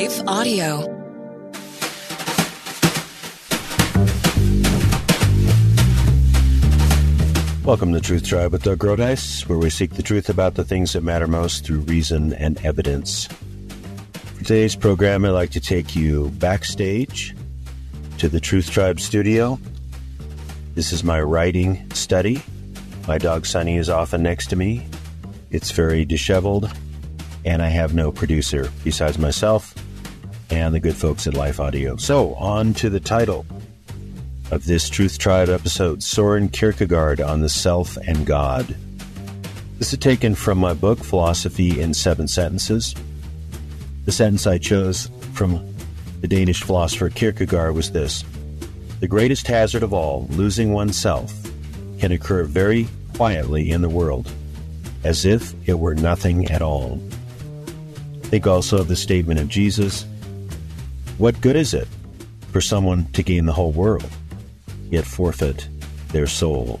Life Audio. Welcome to Truth Tribe with Doug Groothuis, where we seek the truth about the things that matter most through reason and evidence. For today's program, I'd like to take you backstage to the Truth Tribe studio. This is my writing study. My dog Sunny is often next to me. It's very disheveled, and I have no producer besides myself and the good folks at Life Audio. So, on to the title of this Truth Tribe episode Soren Kierkegaard on the Self and God. This is taken from my book, Philosophy in Seven Sentences. The sentence I chose from the Danish philosopher Kierkegaard was this The greatest hazard of all, losing oneself, can occur very quietly in the world, as if it were nothing at all. Think also of the statement of Jesus What good is it for someone to gain the whole world? yet forfeit their soul.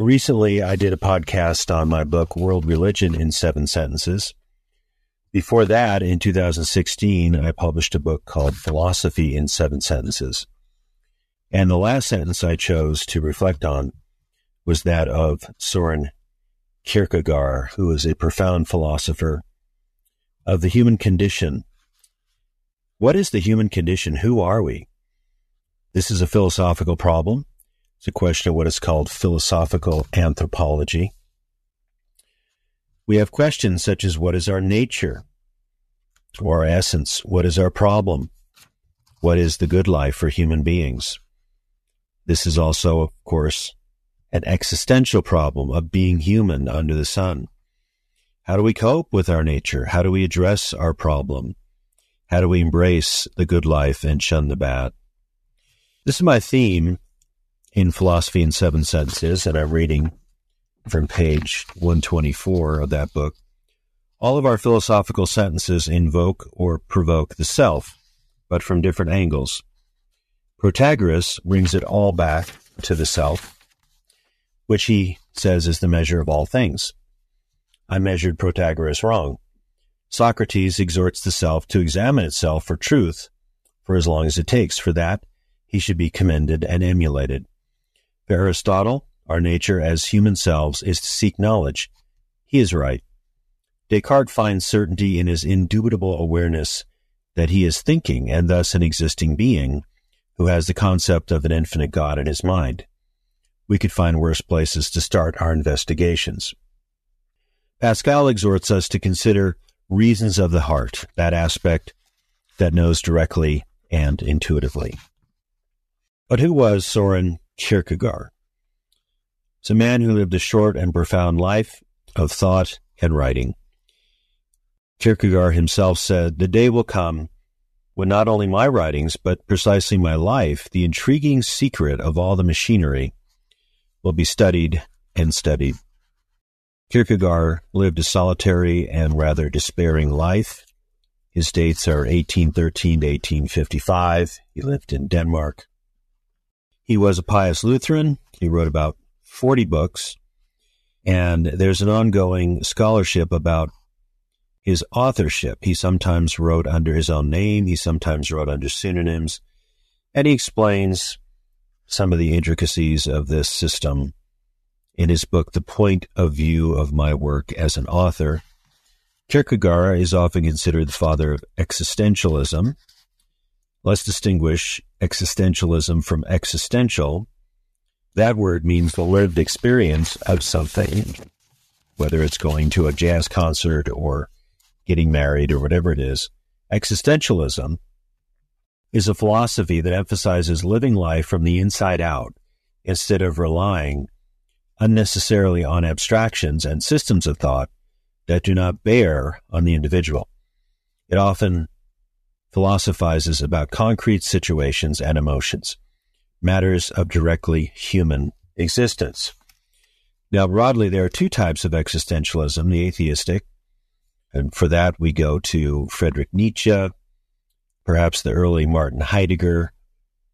Recently, I did a podcast on my book, World Religion in Seven Sentences. Before that, in 2016, I published a book called Philosophy in Seven Sentences. And the last sentence I chose to reflect on was that of Soren Kierkegaard, who is a profound philosopher of the human condition. What is the human condition? Who are we? This is a philosophical problem. It's a question of what is called philosophical anthropology. We have questions such as what is our nature or our essence? What is our problem? What is the good life for human beings? This is also, of course, an existential problem of being human under the sun. How do we cope with our nature? How do we address our problem? How do we embrace the good life and shun the bad? This is my theme in Philosophy in Seven Sentences, and I'm reading from page 124 of that book. All of our philosophical sentences invoke or provoke the self, but from different angles. Protagoras brings it all back to the self, which he says is the measure of all things. I measured Protagoras wrong. Socrates exhorts the self to examine itself for truth for as long as it takes. For that, he should be commended and emulated. For Aristotle, our nature as human selves is to seek knowledge. He is right. Descartes finds certainty in his indubitable awareness that he is thinking and thus an existing being who has the concept of an infinite God in his mind. We could find worse places to start our investigations. Pascal exhorts us to consider reasons of the heart, that aspect that knows directly and intuitively. But who was Soren Kierkegaard. It's a man who lived a short and profound life of thought and writing. Kierkegaard himself said, The day will come when not only my writings, but precisely my life, the intriguing secret of all the machinery, will be studied and studied. Kierkegaard lived a solitary and rather despairing life. His dates are 1813 to 1855. He lived in Denmark. He was a pious Lutheran. He wrote about 40 books. And there's an ongoing scholarship about his authorship. He sometimes wrote under his own name, he sometimes wrote under pseudonyms, and he explains some of the intricacies of this system in his book, The Point of View of My Work as an Author. Kierkegaard is often considered the father of existentialism, Let's distinguish existentialism from existential. That word means the lived experience of something, whether it's going to a jazz concert or getting married or whatever it is. Existentialism is a philosophy that emphasizes living life from the inside out instead of relying unnecessarily on abstractions and systems of thought that do not bear on the individual. It often philosophizes about concrete situations and emotions, matters of directly human existence. Now, broadly, there are two types of existentialism the atheistic, and for that we go to Friedrich Nietzsche, perhaps the early Martin Heidegger,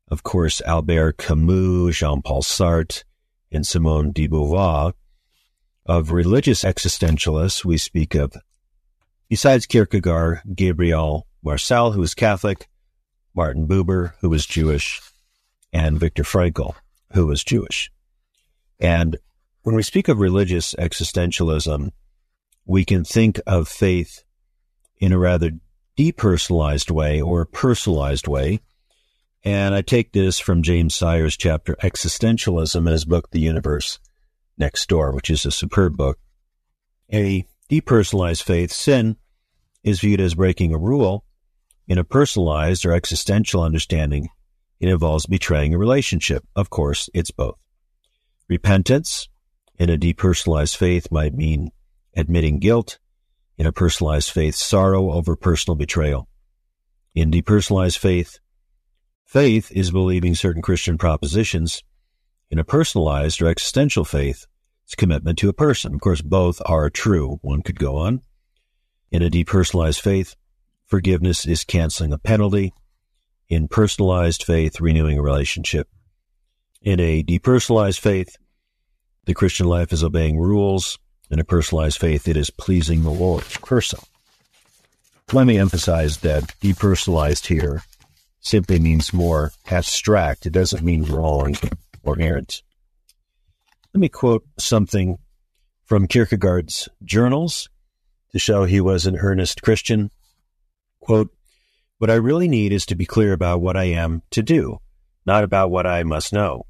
of course, Albert Camus, Jean Paul Sartre, and Simone de Beauvoir. Of religious existentialists, we speak of, besides Kierkegaard, Gabriel Marcel, who was Catholic, Martin Buber, who was Jewish, and Viktor Frankl, who was Jewish. And when we speak of religious existentialism, we can think of faith in a rather depersonalized way or a personalized way. And I take this from James Sire's chapter Existentialism in his book, The Universe Next Door, which is a superb book. A depersonalized faith, sin, is viewed as breaking a rule. In a personalized or existential understanding, it involves betraying a relationship. Of course, it's both. Repentance in a depersonalized faith might mean admitting guilt. In a personalized faith, sorrow over personal betrayal. In depersonalized faith, faith is believing certain Christian propositions. In a personalized or existential faith, it's commitment to a person. Of course, both are true. One could go on. In a depersonalized faith, forgiveness is canceling a penalty. In personalized faith, renewing a relationship. In a depersonalized faith, the Christian life is obeying rules. In a personalized faith, it is pleasing the Lord. Curso. Let me emphasize that depersonalized here simply means more abstract. It doesn't mean wrong or errant. Let me quote something from Kierkegaard's journals to show he was an earnest Christian. Quote, What I really need is to be clear about what I am to do, not about what I must know.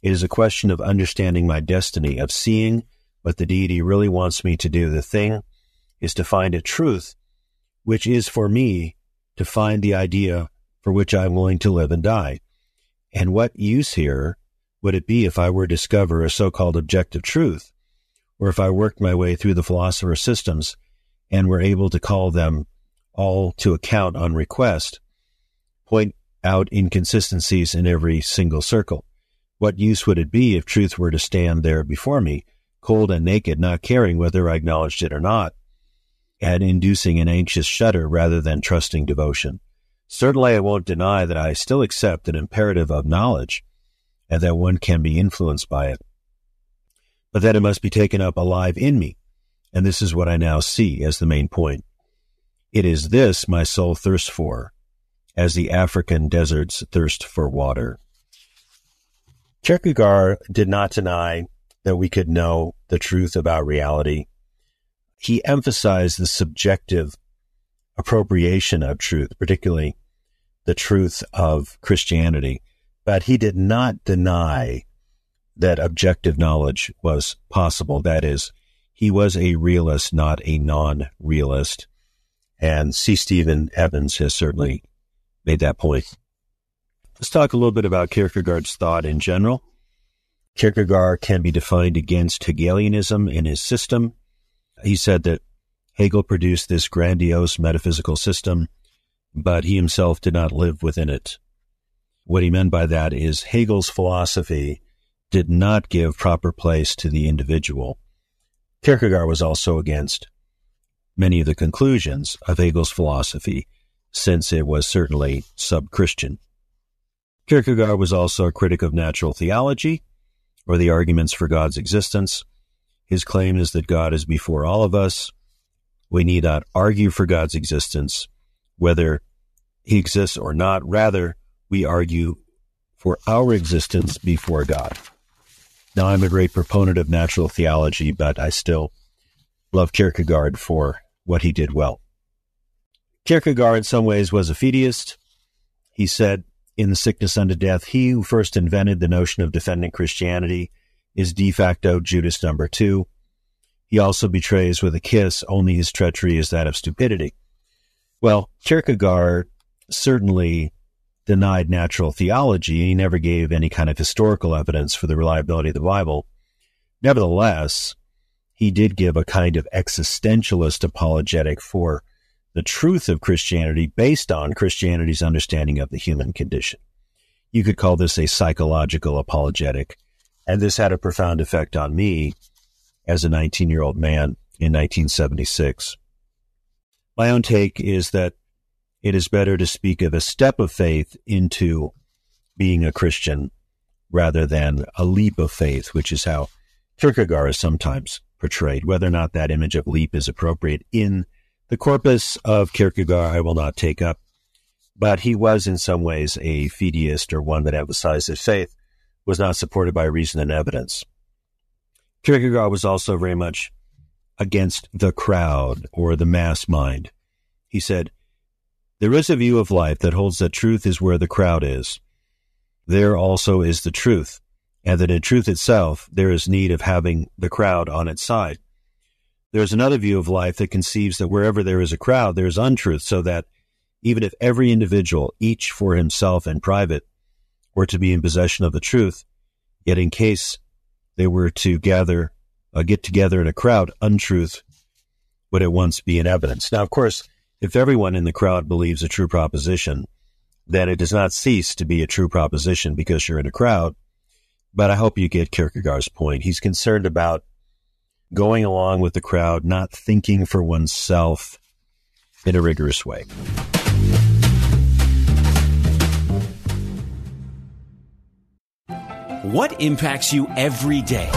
It is a question of understanding my destiny, of seeing what the deity really wants me to do. The thing is to find a truth, which is for me to find the idea for which I'm willing to live and die. And what use here would it be if I were to discover a so-called objective truth, or if I worked my way through the philosopher's systems and were able to call them all to account on request, point out inconsistencies in every single circle? What use would it be if truth were to stand there before me, cold and naked, not caring whether I acknowledged it or not, and inducing an anxious shudder rather than trusting devotion? Certainly, I won't deny that I still accept an imperative of knowledge and that one can be influenced by it, but that it must be taken up alive in me. And this is what I now see as the main point. It is this my soul thirsts for, as the African deserts thirst for water. Kierkegaard did not deny that we could know the truth about reality. He emphasized the subjective appropriation of truth, particularly the truth of Christianity, but he did not deny that objective knowledge was possible. That is, he was a realist, not a non realist. And C. Stephen Evans has certainly made that point. Let's talk a little bit about Kierkegaard's thought in general. Kierkegaard can be defined against Hegelianism in his system. He said that Hegel produced this grandiose metaphysical system, but he himself did not live within it. What he meant by that is Hegel's philosophy did not give proper place to the individual. Kierkegaard was also against many of the conclusions of Hegel's philosophy, since it was certainly sub Christian. Kierkegaard was also a critic of natural theology or the arguments for God's existence. His claim is that God is before all of us. We need not argue for God's existence, whether he exists or not. Rather, we argue for our existence before God. Now, I'm a great proponent of natural theology, but I still love Kierkegaard for what he did well. Kierkegaard, in some ways, was a fideist. He said, in the sickness unto death, he who first invented the notion of defending Christianity is de facto Judas number two. He also betrays with a kiss, only his treachery is that of stupidity. Well, Kierkegaard certainly denied natural theology. He never gave any kind of historical evidence for the reliability of the Bible. Nevertheless, he did give a kind of existentialist apologetic for the truth of Christianity based on Christianity's understanding of the human condition. You could call this a psychological apologetic, and this had a profound effect on me as a 19 year old man in 1976. My own take is that it is better to speak of a step of faith into being a Christian rather than a leap of faith, which is how Kierkegaard is sometimes portrayed. Whether or not that image of leap is appropriate in the corpus of Kierkegaard, I will not take up, but he was in some ways a fideist or one that emphasized that faith was not supported by reason and evidence. Kierkegaard was also very much against the crowd or the mass mind. He said, There is a view of life that holds that truth is where the crowd is. There also is the truth, and that in truth itself there is need of having the crowd on its side. There is another view of life that conceives that wherever there is a crowd, there is untruth, so that even if every individual, each for himself and private, were to be in possession of the truth, yet in case they were to gather, uh, get together in a crowd, untruth would at once be in evidence. Now, of course, if everyone in the crowd believes a true proposition, then it does not cease to be a true proposition because you're in a crowd. But I hope you get Kierkegaard's point. He's concerned about going along with the crowd, not thinking for oneself in a rigorous way. What impacts you every day?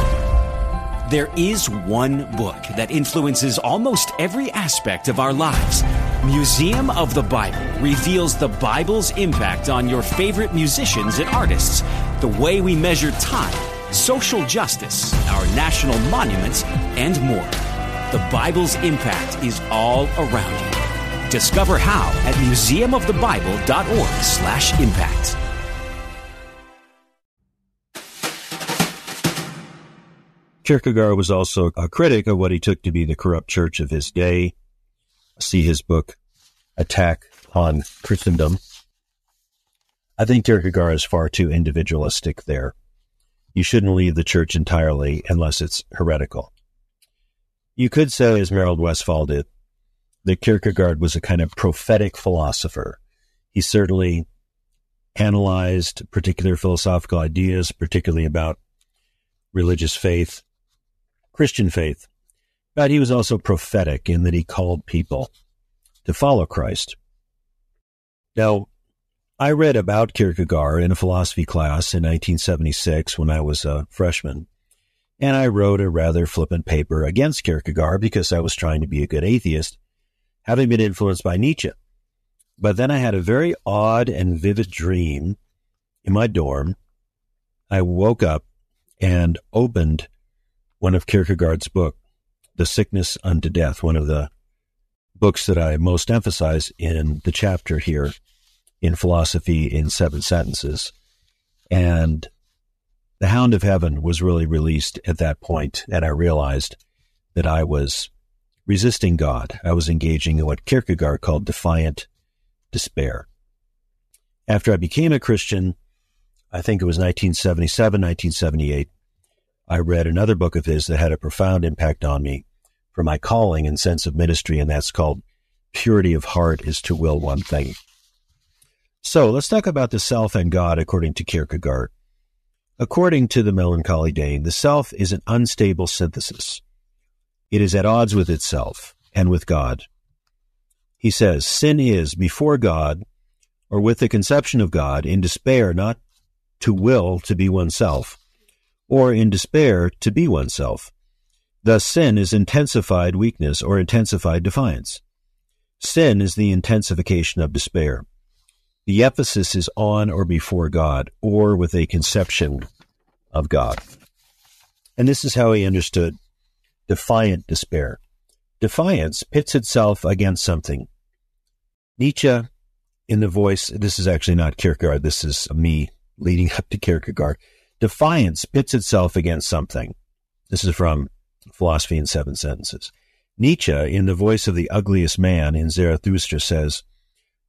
There is one book that influences almost every aspect of our lives. Museum of the Bible reveals the Bible's impact on your favorite musicians and artists, the way we measure time social justice, our national monuments, and more. The Bible's impact is all around you. Discover how at museumofthebible.org/impact. Kierkegaard was also a critic of what he took to be the corrupt church of his day. See his book, Attack on Christendom. I think Kierkegaard is far too individualistic there you shouldn't leave the church entirely unless it's heretical. You could say, as Merold Westphal did, that Kierkegaard was a kind of prophetic philosopher. He certainly analyzed particular philosophical ideas, particularly about religious faith, Christian faith, but he was also prophetic in that he called people to follow Christ. Now, I read about Kierkegaard in a philosophy class in 1976 when I was a freshman, and I wrote a rather flippant paper against Kierkegaard because I was trying to be a good atheist, having been influenced by Nietzsche. But then I had a very odd and vivid dream in my dorm. I woke up and opened one of Kierkegaard's book, The Sickness Unto Death, one of the books that I most emphasize in the chapter here in philosophy in seven sentences. And The Hound of Heaven was really released at that point, and I realized that I was resisting God. I was engaging in what Kierkegaard called defiant despair. After I became a Christian, I think it was 1977, 1978, I read another book of his that had a profound impact on me for my calling and sense of ministry, and that's called Purity of Heart is to Will One Thing. So let's talk about the self and God according to Kierkegaard. According to the melancholy Dane, the self is an unstable synthesis. It is at odds with itself and with God. He says, sin is before God or with the conception of God in despair not to will to be oneself or in despair to be oneself. Thus, sin is intensified weakness or intensified defiance. Sin is the intensification of despair. The emphasis is on or before God or with a conception of God. And this is how he understood defiant despair. Defiance pits itself against something. Nietzsche, in the voice, this is actually not Kierkegaard, this is me leading up to Kierkegaard. Defiance pits itself against something. This is from Philosophy in Seven Sentences. Nietzsche, in the voice of the ugliest man in Zarathustra, says,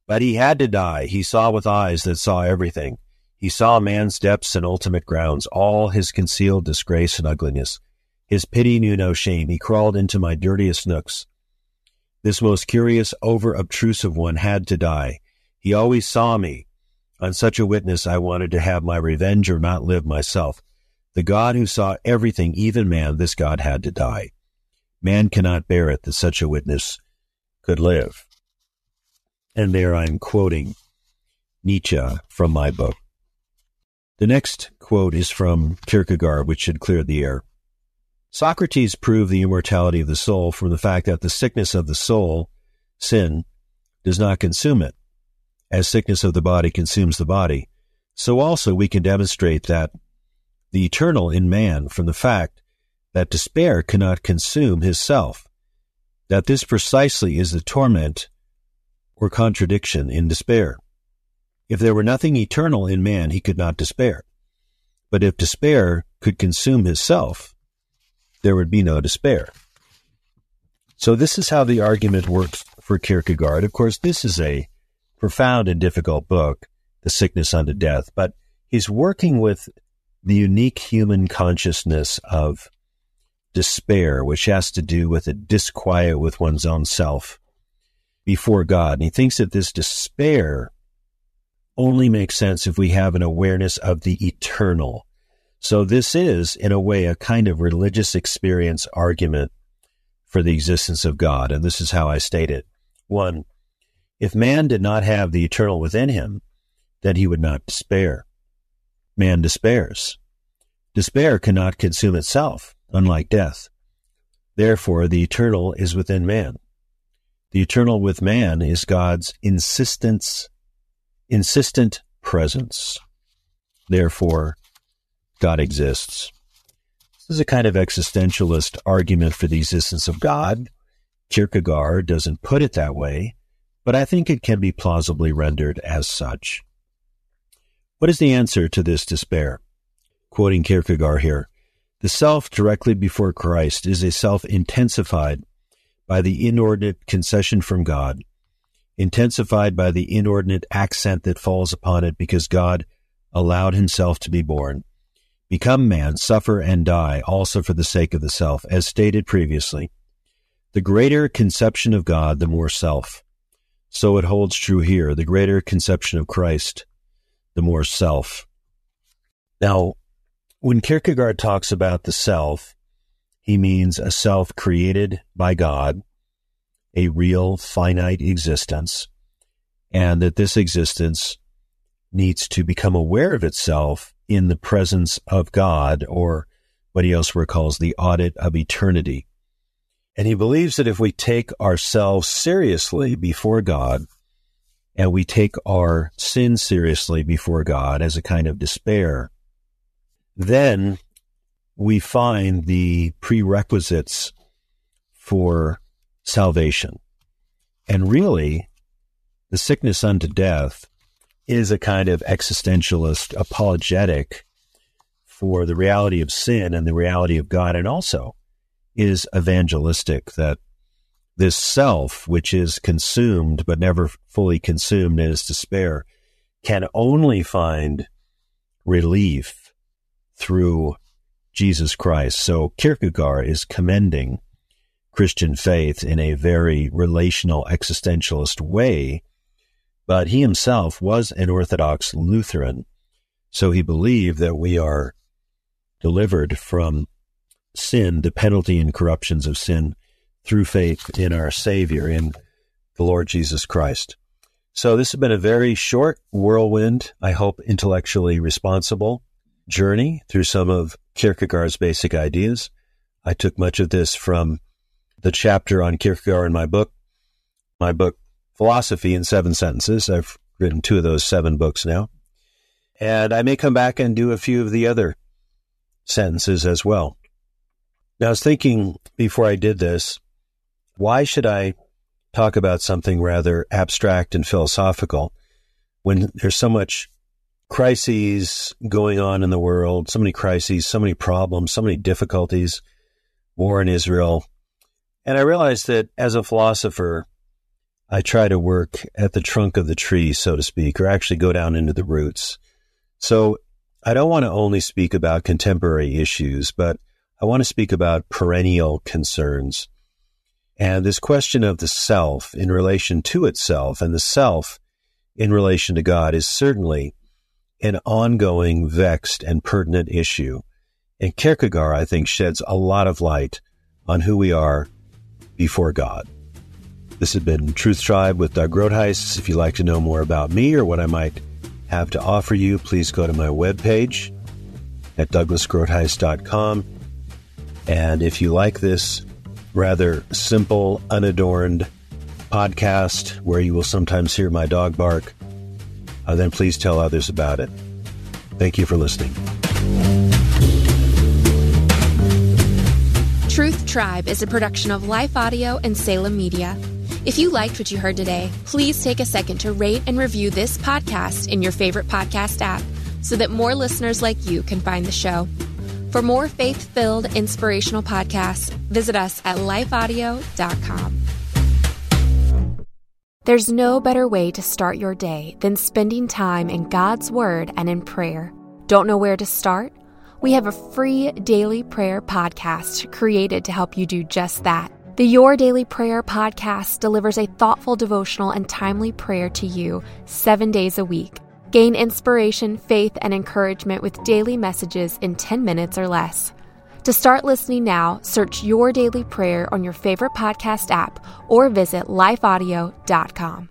but he had to die. He saw with eyes that saw everything. He saw man's depths and ultimate grounds, all his concealed disgrace and ugliness. His pity knew no shame. He crawled into my dirtiest nooks. This most curious, over obtrusive one had to die. He always saw me. On such a witness, I wanted to have my revenge or not live myself. The God who saw everything, even man, this God had to die. Man cannot bear it that such a witness could live. And there I'm quoting Nietzsche from my book. The next quote is from Kierkegaard, which should clear the air. Socrates proved the immortality of the soul from the fact that the sickness of the soul, sin, does not consume it, as sickness of the body consumes the body. So also we can demonstrate that the eternal in man from the fact that despair cannot consume his self, that this precisely is the torment or contradiction in despair. If there were nothing eternal in man, he could not despair. But if despair could consume his self, there would be no despair. So this is how the argument works for Kierkegaard. Of course, this is a profound and difficult book, The Sickness Unto mm-hmm. Death, but he's working with the unique human consciousness of despair, which has to do with a disquiet with one's own self before God. And he thinks that this despair only makes sense if we have an awareness of the eternal, so this is, in a way, a kind of religious experience argument for the existence of God. And this is how I state it. One, if man did not have the eternal within him, then he would not despair. Man despairs. Despair cannot consume itself, unlike death. Therefore, the eternal is within man. The eternal with man is God's insistence, insistent presence. Therefore, God exists. This is a kind of existentialist argument for the existence of God. Kierkegaard doesn't put it that way, but I think it can be plausibly rendered as such. What is the answer to this despair? Quoting Kierkegaard here, the self directly before Christ is a self intensified by the inordinate concession from God, intensified by the inordinate accent that falls upon it because God allowed himself to be born become man, suffer and die also for the sake of the self, as stated previously. The greater conception of God, the more self. So it holds true here. The greater conception of Christ, the more self. Now, when Kierkegaard talks about the self, he means a self created by God, a real finite existence, and that this existence needs to become aware of itself in the presence of God, or what he elsewhere calls the audit of eternity. And he believes that if we take ourselves seriously before God, and we take our sin seriously before God as a kind of despair, then we find the prerequisites for salvation. And really, the sickness unto death is a kind of existentialist apologetic for the reality of sin and the reality of God, and also is evangelistic that this self, which is consumed but never fully consumed in its despair, can only find relief through Jesus Christ. So Kierkegaard is commending Christian faith in a very relational existentialist way but he himself was an Orthodox Lutheran. So he believed that we are delivered from sin, the penalty and corruptions of sin, through faith in our Savior, in the Lord Jesus Christ. So this has been a very short whirlwind, I hope intellectually responsible journey through some of Kierkegaard's basic ideas. I took much of this from the chapter on Kierkegaard in my book. My book philosophy in seven sentences. I've written two of those seven books now. And I may come back and do a few of the other sentences as well. Now, I was thinking before I did this, why should I talk about something rather abstract and philosophical when there's so much crises going on in the world, so many crises, so many problems, so many difficulties, war in Israel. And I realized that as a philosopher, I try to work at the trunk of the tree, so to speak, or actually go down into the roots. So I don't want to only speak about contemporary issues, but I want to speak about perennial concerns. And this question of the self in relation to itself and the self in relation to God is certainly an ongoing, vexed, and pertinent issue. And Kierkegaard, I think, sheds a lot of light on who we are before God. This has been Truth Tribe with Doug Groothuis. If you'd like to know more about me or what I might have to offer you, please go to my webpage at douglasgroothuis.com. And if you like this rather simple, unadorned podcast where you will sometimes hear my dog bark, uh, then please tell others about it. Thank you for listening. Truth Tribe is a production of Life Audio and Salem Media. If you liked what you heard today, please take a second to rate and review this podcast in your favorite podcast app so that more listeners like you can find the show. For more faith filled, inspirational podcasts, visit us at lifeaudio.com. There's no better way to start your day than spending time in God's Word and in prayer. Don't know where to start? We have a free daily prayer podcast created to help you do just that. The Your Daily Prayer podcast delivers a thoughtful devotional and timely prayer to you seven days a week. Gain inspiration, faith, and encouragement with daily messages in 10 minutes or less. To start listening now, search Your Daily Prayer on your favorite podcast app or visit lifeaudio.com.